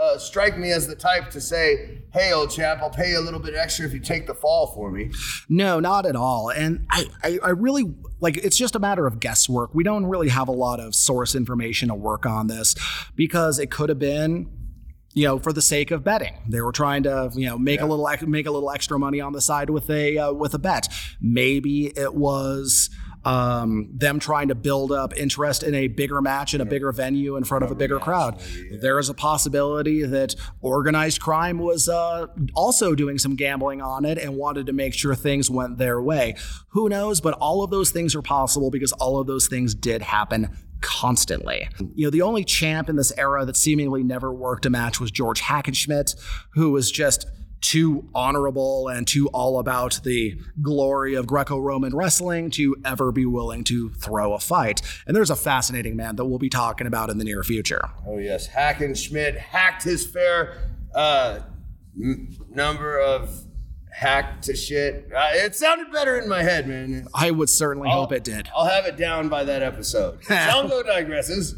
uh, strike me as the type to say, "Hey, old chap, I'll pay you a little bit extra if you take the fall for me."
No, not at all. And I, I, I really like. It's just a matter of guesswork. We don't really have a lot of source information to work on this because it could have been you know, for the sake of betting. They were trying to, you know, make yeah. a little make a little extra money on the side with a uh, with a bet. Maybe it was um, them trying to build up interest in a bigger match in a bigger venue in front of a bigger crowd. There is a possibility that organized crime was uh, also doing some gambling on it and wanted to make sure things went their way. Who knows? But all of those things are possible because all of those things did happen constantly. You know, the only champ in this era that seemingly never worked a match was George Hackenschmidt, who was just too honorable and too all about the glory of Greco Roman wrestling to ever be willing to throw a fight. And there's a fascinating man that we'll be talking about in the near future.
Oh, yes. Hackenschmidt hacked his fair uh, m- number of hacked to shit. Uh, it sounded better in my head, man.
I would certainly I'll, hope it did.
I'll have it down by that episode. *laughs* Salvo digresses.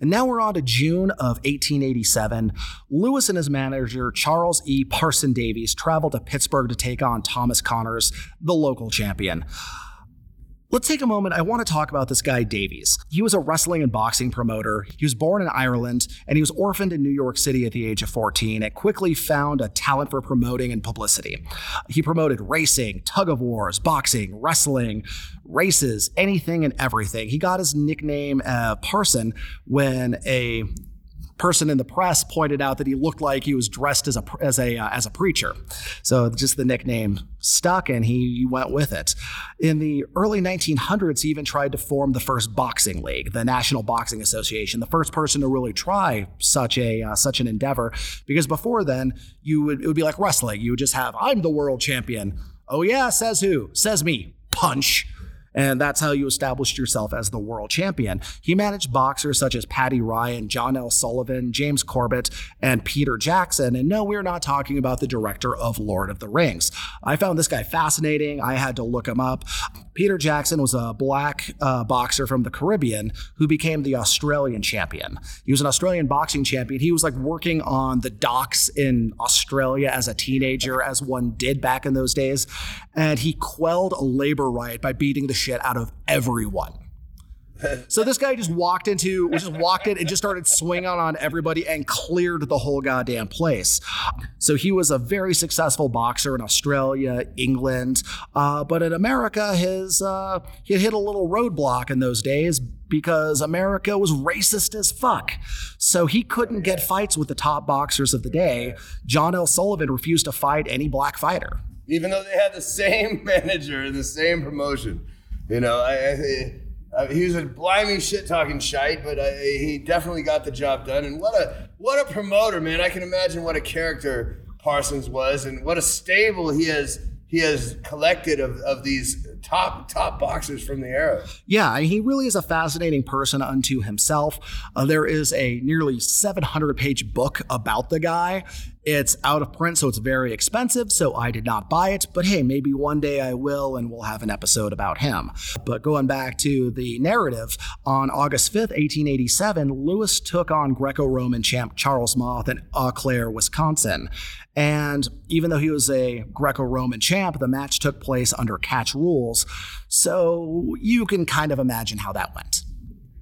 And now we're on to June of 1887. Lewis and his manager, Charles E. Parson Davies, traveled to Pittsburgh to take on Thomas Connors, the local champion. Let's take a moment. I want to talk about this guy, Davies. He was a wrestling and boxing promoter. He was born in Ireland and he was orphaned in New York City at the age of 14 and quickly found a talent for promoting and publicity. He promoted racing, tug of wars, boxing, wrestling, races, anything and everything. He got his nickname uh, Parson when a person in the press pointed out that he looked like he was dressed as a as a uh, as a preacher. So just the nickname stuck, and he went with it. In the early 1900s, he even tried to form the first boxing league, the National Boxing Association, the first person to really try such a uh, such an endeavor. Because before then, you would it would be like wrestling. You would just have I'm the world champion. Oh yeah, says who? Says me. Punch and that's how you established yourself as the world champion. He managed boxers such as Paddy Ryan, John L. Sullivan, James Corbett, and Peter Jackson. And no, we're not talking about the director of Lord of the Rings. I found this guy fascinating. I had to look him up. Peter Jackson was a black uh, boxer from the Caribbean who became the Australian champion. He was an Australian boxing champion. He was like working on the docks in Australia as a teenager, as one did back in those days. And he quelled a labor riot by beating the shit out of everyone. So this guy just walked into, just walked in and just started swinging on everybody and cleared the whole goddamn place. So he was a very successful boxer in Australia, England, uh, but in America, his uh, he hit a little roadblock in those days because America was racist as fuck. So he couldn't get fights with the top boxers of the day. John L. Sullivan refused to fight any black fighter,
even though they had the same *laughs* manager and the same promotion. You know, I, I, I, he was a blimey shit talking shite, but he definitely got the job done. And what a what a promoter, man! I can imagine what a character Parsons was, and what a stable he has he has collected of, of these top top boxers from the era.
Yeah, he really is a fascinating person unto himself. Uh, there is a nearly 700 page book about the guy. It's out of print, so it's very expensive, so I did not buy it. But hey, maybe one day I will, and we'll have an episode about him. But going back to the narrative, on August 5th, 1887, Lewis took on Greco Roman champ Charles Moth in Eau Claire, Wisconsin. And even though he was a Greco Roman champ, the match took place under catch rules. So you can kind of imagine how that went.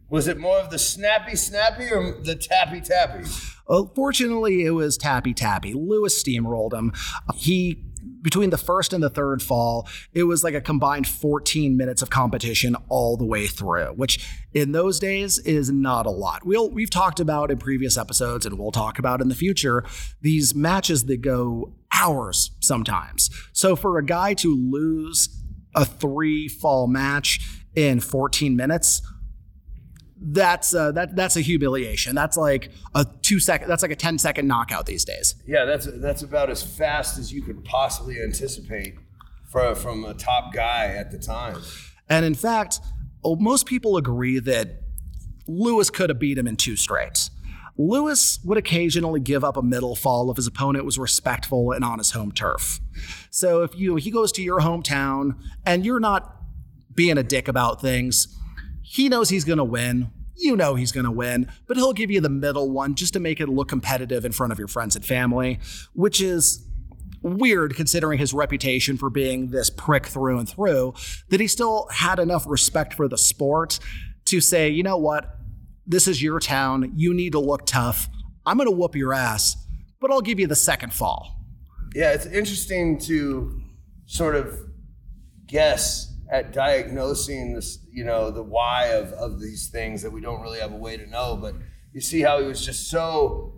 Was it more of the snappy snappy or the tappy tappy?
Well, fortunately, it was tappy tappy. Lewis steamrolled him. He between the first and the third fall, it was like a combined 14 minutes of competition all the way through, which in those days is not a lot. We'll we've talked about in previous episodes and we'll talk about in the future these matches that go hours sometimes. So for a guy to lose a 3 fall match in 14 minutes, that's uh, that that's a humiliation. That's like a two second. That's like a 10 second knockout these days.
Yeah, that's that's about as fast as you could possibly anticipate for, from a top guy at the time.
And in fact, most people agree that Lewis could have beat him in two straight. Lewis would occasionally give up a middle fall if his opponent was respectful and on his home turf. So if you he goes to your hometown and you're not being a dick about things, he knows he's going to win. You know he's going to win, but he'll give you the middle one just to make it look competitive in front of your friends and family, which is weird considering his reputation for being this prick through and through, that he still had enough respect for the sport to say, you know what? This is your town. You need to look tough. I'm going to whoop your ass, but I'll give you the second fall.
Yeah, it's interesting to sort of guess at diagnosing this, you know, the why of, of these things that we don't really have a way to know. But you see how he was just so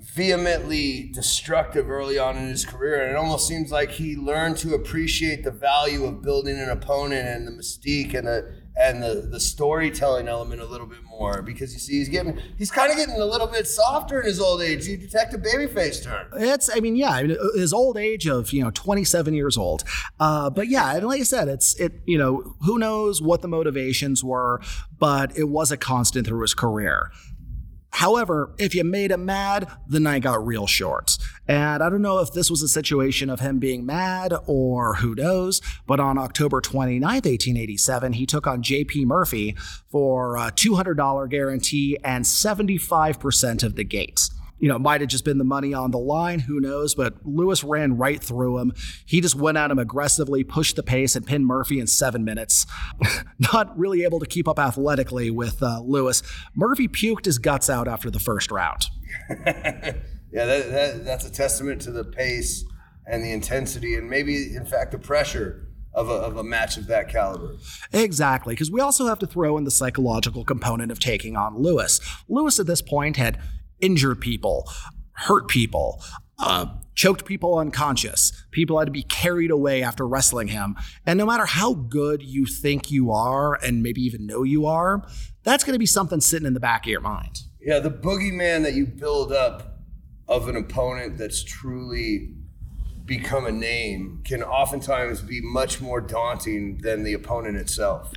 vehemently destructive early on in his career. And it almost seems like he learned to appreciate the value of building an opponent and the mystique and the and the, the storytelling element a little bit more because you see he's getting he's kind of getting a little bit softer in his old age. You detect a babyface turn.
It's I mean yeah I mean, his old age of you know 27 years old, uh, but yeah and like I said it's it you know who knows what the motivations were, but it was a constant through his career. However, if you made him mad, the night got real short. And I don't know if this was a situation of him being mad or who knows, but on October 29, 1887, he took on J.P. Murphy for a $200 guarantee and 75% of the gates you know, it might have just been the money on the line. Who knows? But Lewis ran right through him. He just went at him aggressively, pushed the pace, and pinned Murphy in seven minutes. *laughs* Not really able to keep up athletically with uh, Lewis. Murphy puked his guts out after the first round. *laughs*
yeah, that, that, that's a testament to the pace and the intensity, and maybe, in fact, the pressure. Of a, of a match of that caliber.
Exactly, because we also have to throw in the psychological component of taking on Lewis. Lewis at this point had injured people, hurt people, uh, choked people unconscious. People had to be carried away after wrestling him. And no matter how good you think you are, and maybe even know you are, that's going to be something sitting in the back of your mind.
Yeah, the boogeyman that you build up of an opponent that's truly become a name can oftentimes be much more daunting than the opponent itself.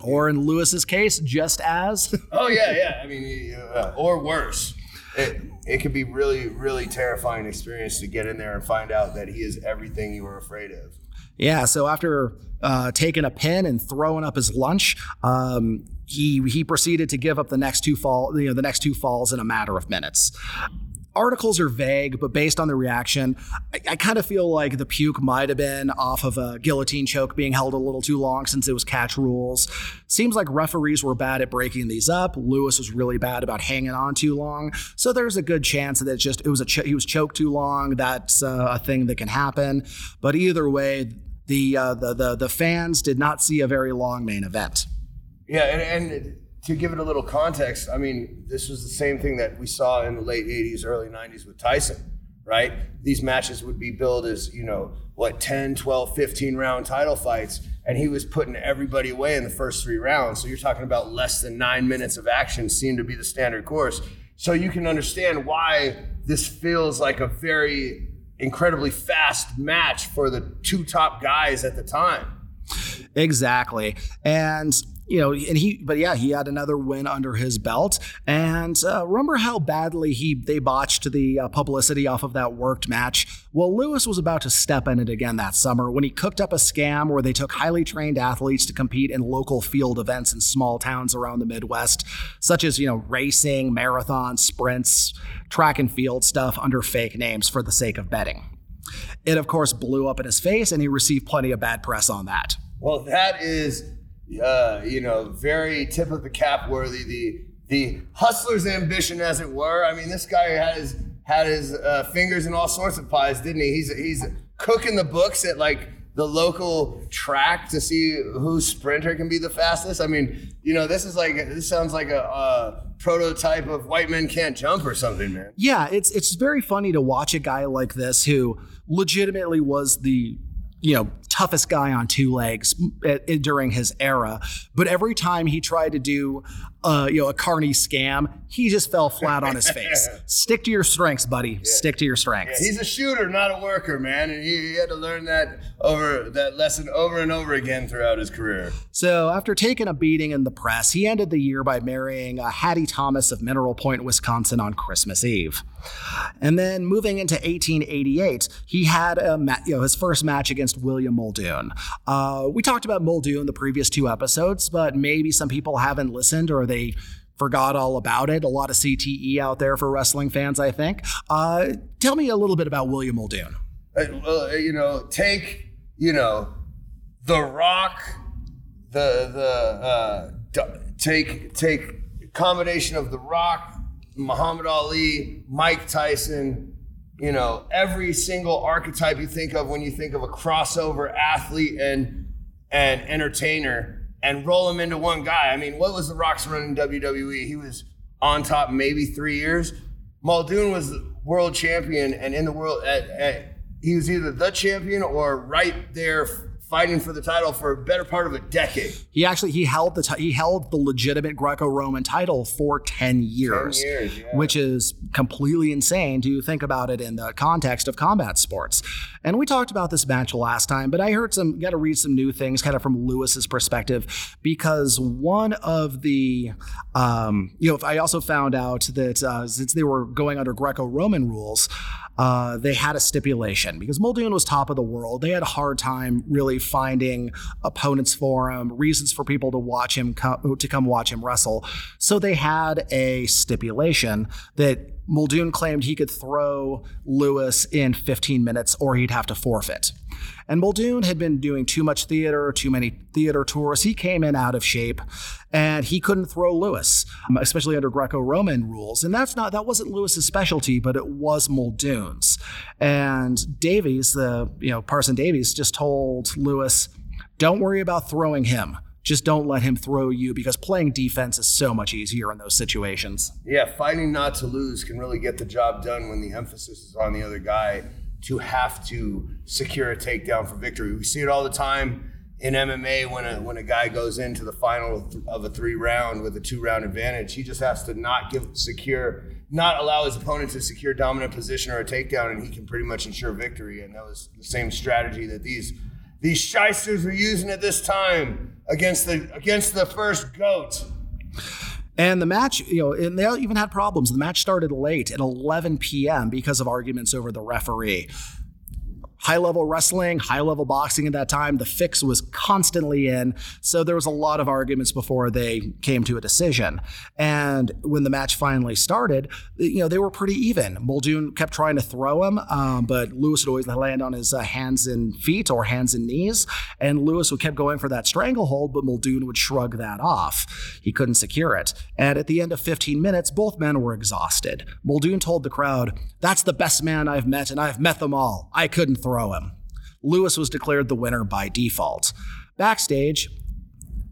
Or in Lewis's case, just as.
oh yeah, yeah. I mean, uh, or worse it, it could be really, really terrifying experience to get in there and find out that he is everything you were afraid of.
Yeah. So after uh, taking a pin and throwing up his lunch, um, he he proceeded to give up the next two fall, you know, the next two falls in a matter of minutes articles are vague, but based on the reaction, I, I kind of feel like the puke might have been off of a guillotine choke being held a little too long since it was catch rules. Seems like referees were bad at breaking these up. Lewis was really bad about hanging on too long. So there's a good chance that it's just it was a ch- he was choked too long. That's uh, a thing that can happen. But either way, the, uh, the the the fans did not see a very long main event.
Yeah, and, and to give it a little context, I mean, this was the same thing that we saw in the late 80s, early 90s with Tyson, right? These matches would be billed as, you know, what, 10, 12, 15 round title fights. And he was putting everybody away in the first three rounds. So you're talking about less than nine minutes of action seemed to be the standard course. So you can understand why this feels like a very incredibly fast match for the two top guys at the time.
Exactly. And you know, and he, but yeah, he had another win under his belt. And uh, remember how badly he they botched the uh, publicity off of that worked match. Well, Lewis was about to step in it again that summer when he cooked up a scam where they took highly trained athletes to compete in local field events in small towns around the Midwest, such as you know racing, marathons, sprints, track and field stuff under fake names for the sake of betting. It of course blew up in his face, and he received plenty of bad press on that.
Well, that is uh, you know, very tip of the cap worthy. The the hustler's ambition, as it were. I mean, this guy had his had his uh, fingers in all sorts of pies, didn't he? He's he's cooking the books at like the local track to see whose sprinter can be the fastest. I mean, you know, this is like this sounds like a, a, prototype of white men can't jump or something, man.
Yeah, it's it's very funny to watch a guy like this who legitimately was the you know, toughest guy on two legs at, at, during his era. But every time he tried to do, uh, you know, a carny scam, he just fell flat on his face. *laughs* Stick to your strengths, buddy. Yeah. Stick to your strengths.
Yeah, he's a shooter, not a worker, man, and he, he, had to learn that over that lesson over and over again throughout his career.
So after taking a beating in the press, he ended the year by marrying uh, Hattie Thomas of Mineral Point, Wisconsin, on Christmas Eve. And then moving into 1888, he had a ma- you know, his first match against William Muldoon. Uh, we talked about Muldoon in the previous two episodes, but maybe some people haven't listened or they forgot all about it. A lot of CTE out there for wrestling fans, I think. Uh, tell me a little bit about William Muldoon.
Uh, well, you know, take you know, The Rock, the the uh, take take combination of The Rock, Muhammad Ali, Mike Tyson, you know, every single archetype you think of when you think of a crossover athlete and and entertainer and roll them into one guy. I mean, what was the Rock's run in WWE? He was on top maybe three years. Muldoon was world champion and in the world at, at, he was either the champion or right there fighting for the title for a better part of a decade.
He actually he held the t- he held the legitimate Greco-Roman title for 10 years,
10 years yeah.
which is completely insane to think about it in the context of combat sports. And we talked about this match last time, but I heard some got to read some new things kind of from Lewis's perspective because one of the um, you know, I also found out that uh, since they were going under Greco-Roman rules, uh, they had a stipulation because Muldoon was top of the world. They had a hard time really finding opponents for him, reasons for people to watch him come, to come watch him wrestle. So they had a stipulation that Muldoon claimed he could throw Lewis in 15 minutes or he'd have to forfeit. And Muldoon had been doing too much theater, too many theater tours. He came in out of shape and he couldn't throw Lewis, um, especially under Greco-Roman rules. And that's not that wasn't Lewis's specialty, but it was Muldoon's. And Davies, the you know Parson Davies, just told Lewis, "Don't worry about throwing him." Just don't let him throw you because playing defense is so much easier in those situations.
Yeah, fighting not to lose can really get the job done when the emphasis is on the other guy to have to secure a takedown for victory. We see it all the time in MMA when a when a guy goes into the final of a three round with a two round advantage. He just has to not give secure, not allow his opponent to secure dominant position or a takedown, and he can pretty much ensure victory. And that was the same strategy that these these shysters were using at this time against the against the first goat.
And the match, you know, and they even had problems. The match started late at 11 p.m. because of arguments over the referee high level wrestling, high level boxing at that time. The fix was constantly in. So there was a lot of arguments before they came to a decision. And when the match finally started, you know, they were pretty even. Muldoon kept trying to throw him, um, but Lewis would always land on his uh, hands and feet or hands and knees. And Lewis would keep going for that stranglehold, but Muldoon would shrug that off. He couldn't secure it. And at the end of 15 minutes, both men were exhausted. Muldoon told the crowd, That's the best man I've met, and I've met them all. I couldn't throw him. Lewis was declared the winner by default. Backstage,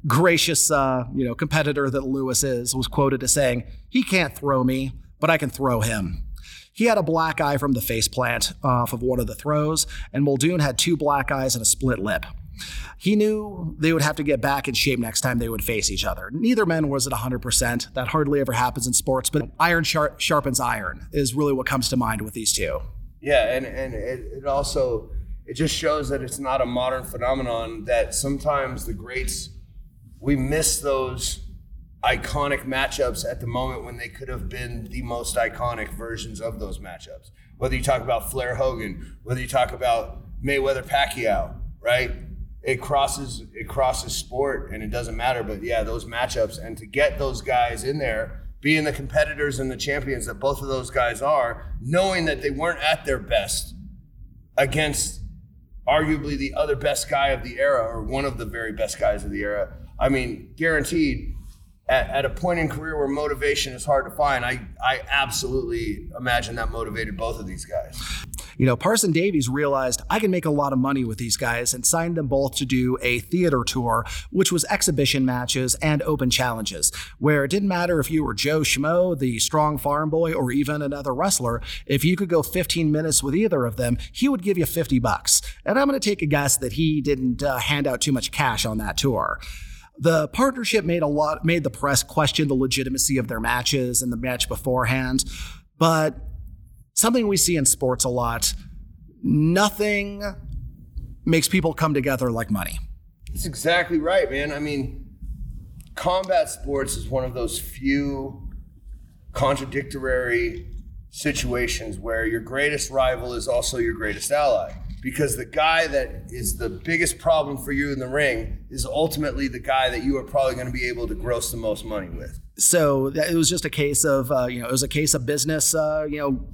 gracious, uh, you know, competitor that Lewis is was quoted as saying, "He can't throw me, but I can throw him." He had a black eye from the face plant off of one of the throws, and Muldoon had two black eyes and a split lip. He knew they would have to get back in shape next time they would face each other. Neither man was at 100%. That hardly ever happens in sports, but iron sharpens iron is really what comes to mind with these two.
Yeah, and and it, it also it just shows that it's not a modern phenomenon. That sometimes the greats we miss those iconic matchups at the moment when they could have been the most iconic versions of those matchups. Whether you talk about Flair Hogan, whether you talk about Mayweather Pacquiao, right? It crosses it crosses sport and it doesn't matter. But yeah, those matchups and to get those guys in there, being the competitors and the champions that both of those guys are, knowing that they weren't at their best against arguably the other best guy of the era or one of the very best guys of the era. I mean, guaranteed at, at, a point in career where motivation is hard to find, I, I absolutely imagine that motivated both of these guys.
You know, Parson Davies realized I can make a lot of money with these guys and signed them both to do a theater tour, which was exhibition matches and open challenges, where it didn't matter if you were Joe Schmo, the strong farm boy, or even another wrestler. If you could go 15 minutes with either of them, he would give you 50 bucks. And I'm going to take a guess that he didn't uh, hand out too much cash on that tour. The partnership made a lot made the press question the legitimacy of their matches and the match beforehand, but something we see in sports a lot, nothing makes people come together like money.
That's exactly right, man. I mean, combat sports is one of those few contradictory situations where your greatest rival is also your greatest ally because the guy that is the biggest problem for you in the ring is ultimately the guy that you are probably going to be able to gross the most money with.
So it was just a case of, uh, you know, it was a case of business, uh, you know,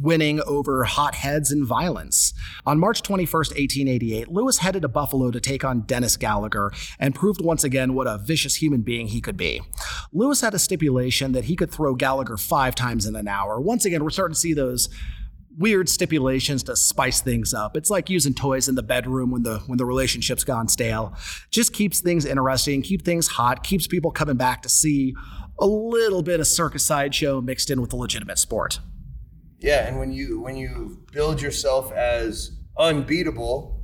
winning over hotheads and violence. On March 21st, 1888, Lewis headed to Buffalo to take on Dennis Gallagher and proved once again what a vicious human being he could be. Lewis had a stipulation that he could throw Gallagher five times in an hour. Once again, we're starting to see those weird stipulations to spice things up. It's like using toys in the bedroom when the when the relationship's gone stale. Just keeps things interesting, keep things hot, keeps people coming back to see a little bit of circus sideshow mixed in with the legitimate sport.
Yeah, and when you when you build yourself as unbeatable,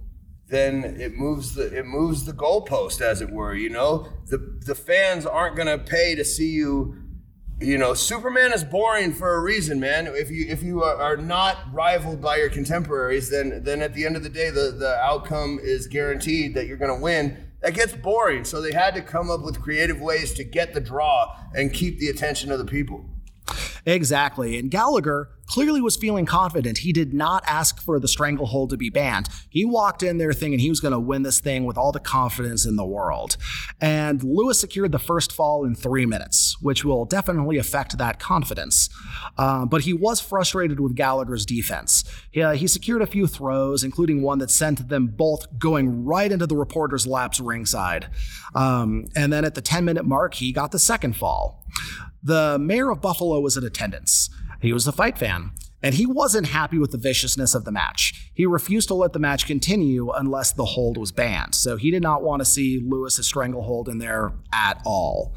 then it moves the it moves the goalpost as it were, you know? The the fans aren't going to pay to see you you know, Superman is boring for a reason, man. If you if you are not rivaled by your contemporaries, then then at the end of the day, the the outcome is guaranteed that you're going to win. That gets boring, so they had to come up with creative ways to get the draw and keep the attention of the people.
Exactly. And Gallagher clearly was feeling confident. He did not ask for the stranglehold to be banned. He walked in there thinking he was going to win this thing with all the confidence in the world. And Lewis secured the first fall in three minutes, which will definitely affect that confidence. Uh, but he was frustrated with Gallagher's defense. He, uh, he secured a few throws, including one that sent them both going right into the reporter's laps ringside. Um, and then at the 10 minute mark, he got the second fall. The mayor of Buffalo was in attendance. He was a fight fan, and he wasn't happy with the viciousness of the match. He refused to let the match continue unless the hold was banned. So he did not want to see Lewis's stranglehold in there at all.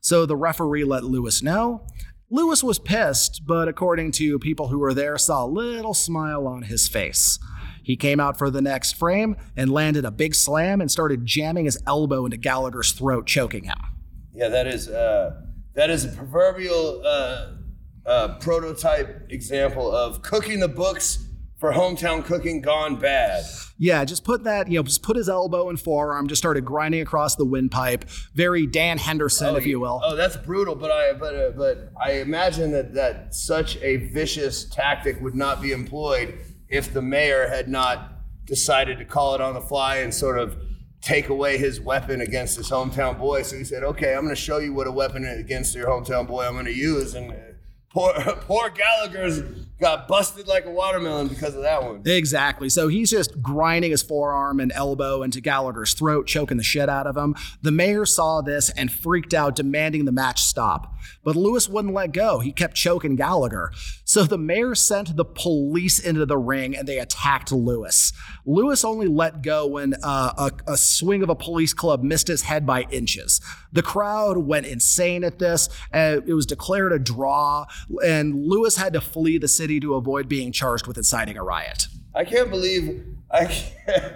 So the referee let Lewis know. Lewis was pissed, but according to people who were there, saw a little smile on his face. He came out for the next frame and landed a big slam and started jamming his elbow into Gallagher's throat, choking him.
Yeah, that is uh, that is a proverbial uh, uh, prototype example of cooking the books for hometown cooking gone bad.
Yeah, just put that, you know, just put his elbow and forearm, just started grinding across the windpipe. Very Dan Henderson,
oh,
if you will.
Oh, that's brutal. But I, but, uh, but I imagine that that such a vicious tactic would not be employed if the mayor had not decided to call it on the fly and sort of take away his weapon against his hometown boy. So he said, "Okay, I'm going to show you what a weapon against your hometown boy I'm going to use." And uh, poor *laughs* poor Gallagher's got busted like a watermelon because of that one.
Exactly. So he's just grinding his forearm and elbow into Gallagher's throat, choking the shit out of him. The mayor saw this and freaked out, demanding the match stop. But Lewis wouldn't let go. He kept choking Gallagher. So the mayor sent the police into the ring and they attacked Lewis. Lewis only let go when uh, a, a swing of a police club missed his head by inches. The crowd went insane at this. and it was declared a draw, and Lewis had to flee the city to avoid being charged with inciting a riot.
I can't believe I can't.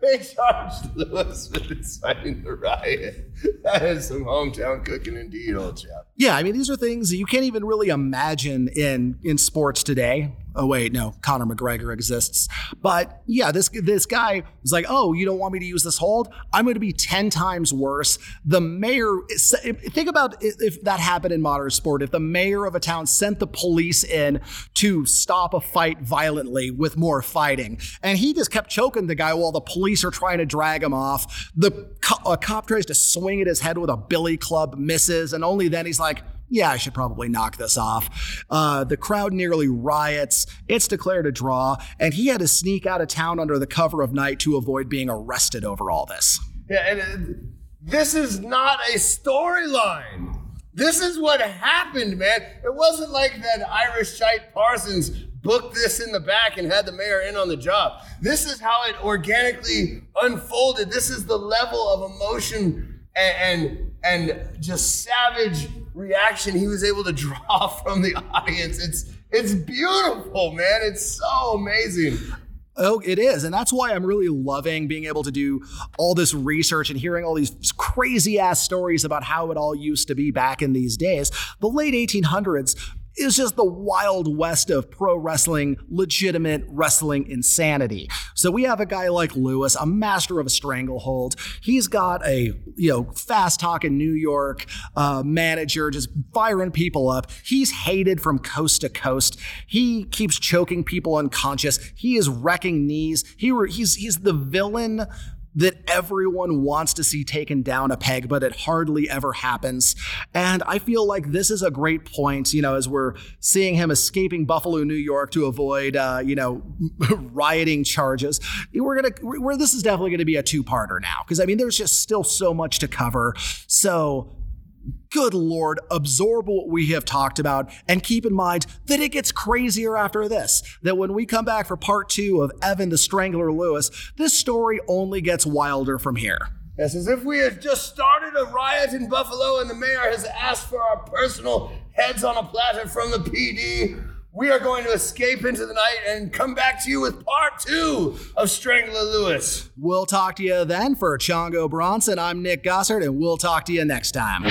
They charged Lewis with inciting the riot. That is some hometown cooking indeed, old chap.
Yeah, I mean these are things that you can't even really imagine in in sports today. Oh wait, no, Conor McGregor exists. But yeah, this this guy was like, "Oh, you don't want me to use this hold? I'm going to be 10 times worse." The mayor think about if that happened in modern sport. If the mayor of a town sent the police in to stop a fight violently with more fighting, and he just kept choking the guy while the police are trying to drag him off. The co- cop tries to swing at his head with a billy club, misses, and only then he's like, yeah, I should probably knock this off. Uh, the crowd nearly riots. It's declared a draw, and he had to sneak out of town under the cover of night to avoid being arrested over all this.
Yeah, and uh, this is not a storyline. This is what happened, man. It wasn't like that Irish Shite Parsons booked this in the back and had the mayor in on the job. This is how it organically unfolded. This is the level of emotion and, and, and just savage reaction he was able to draw *laughs* from the audience. It's it's beautiful, man. It's so amazing.
Oh, it is. And that's why I'm really loving being able to do all this research and hearing all these crazy ass stories about how it all used to be back in these days. The late 1800s is just the wild west of pro wrestling, legitimate wrestling insanity. So we have a guy like Lewis, a master of a stranglehold. He's got a you know fast talking New York uh, manager, just firing people up. He's hated from coast to coast. He keeps choking people unconscious. He is wrecking knees. He re- he's he's the villain that everyone wants to see taken down a peg, but it hardly ever happens. And I feel like this is a great point, you know, as we're seeing him escaping Buffalo, New York to avoid, uh, you know, *laughs* rioting charges. We're gonna, where this is definitely going to be a two-parter now, because I mean, there's just still so much to cover. So good lord, absorb what we have talked about and keep in mind that it gets crazier after this. That when we come back for part two of Evan the Strangler Lewis, this story only gets wilder from here.
Yes, as if we had just started a riot in Buffalo and the mayor has asked for our personal heads on a platter from the PD. We are going to escape into the night and come back to you with part two of Strangler Lewis.
We'll talk to you then for Chongo Bronson. I'm Nick Gossard, and we'll talk to you next time.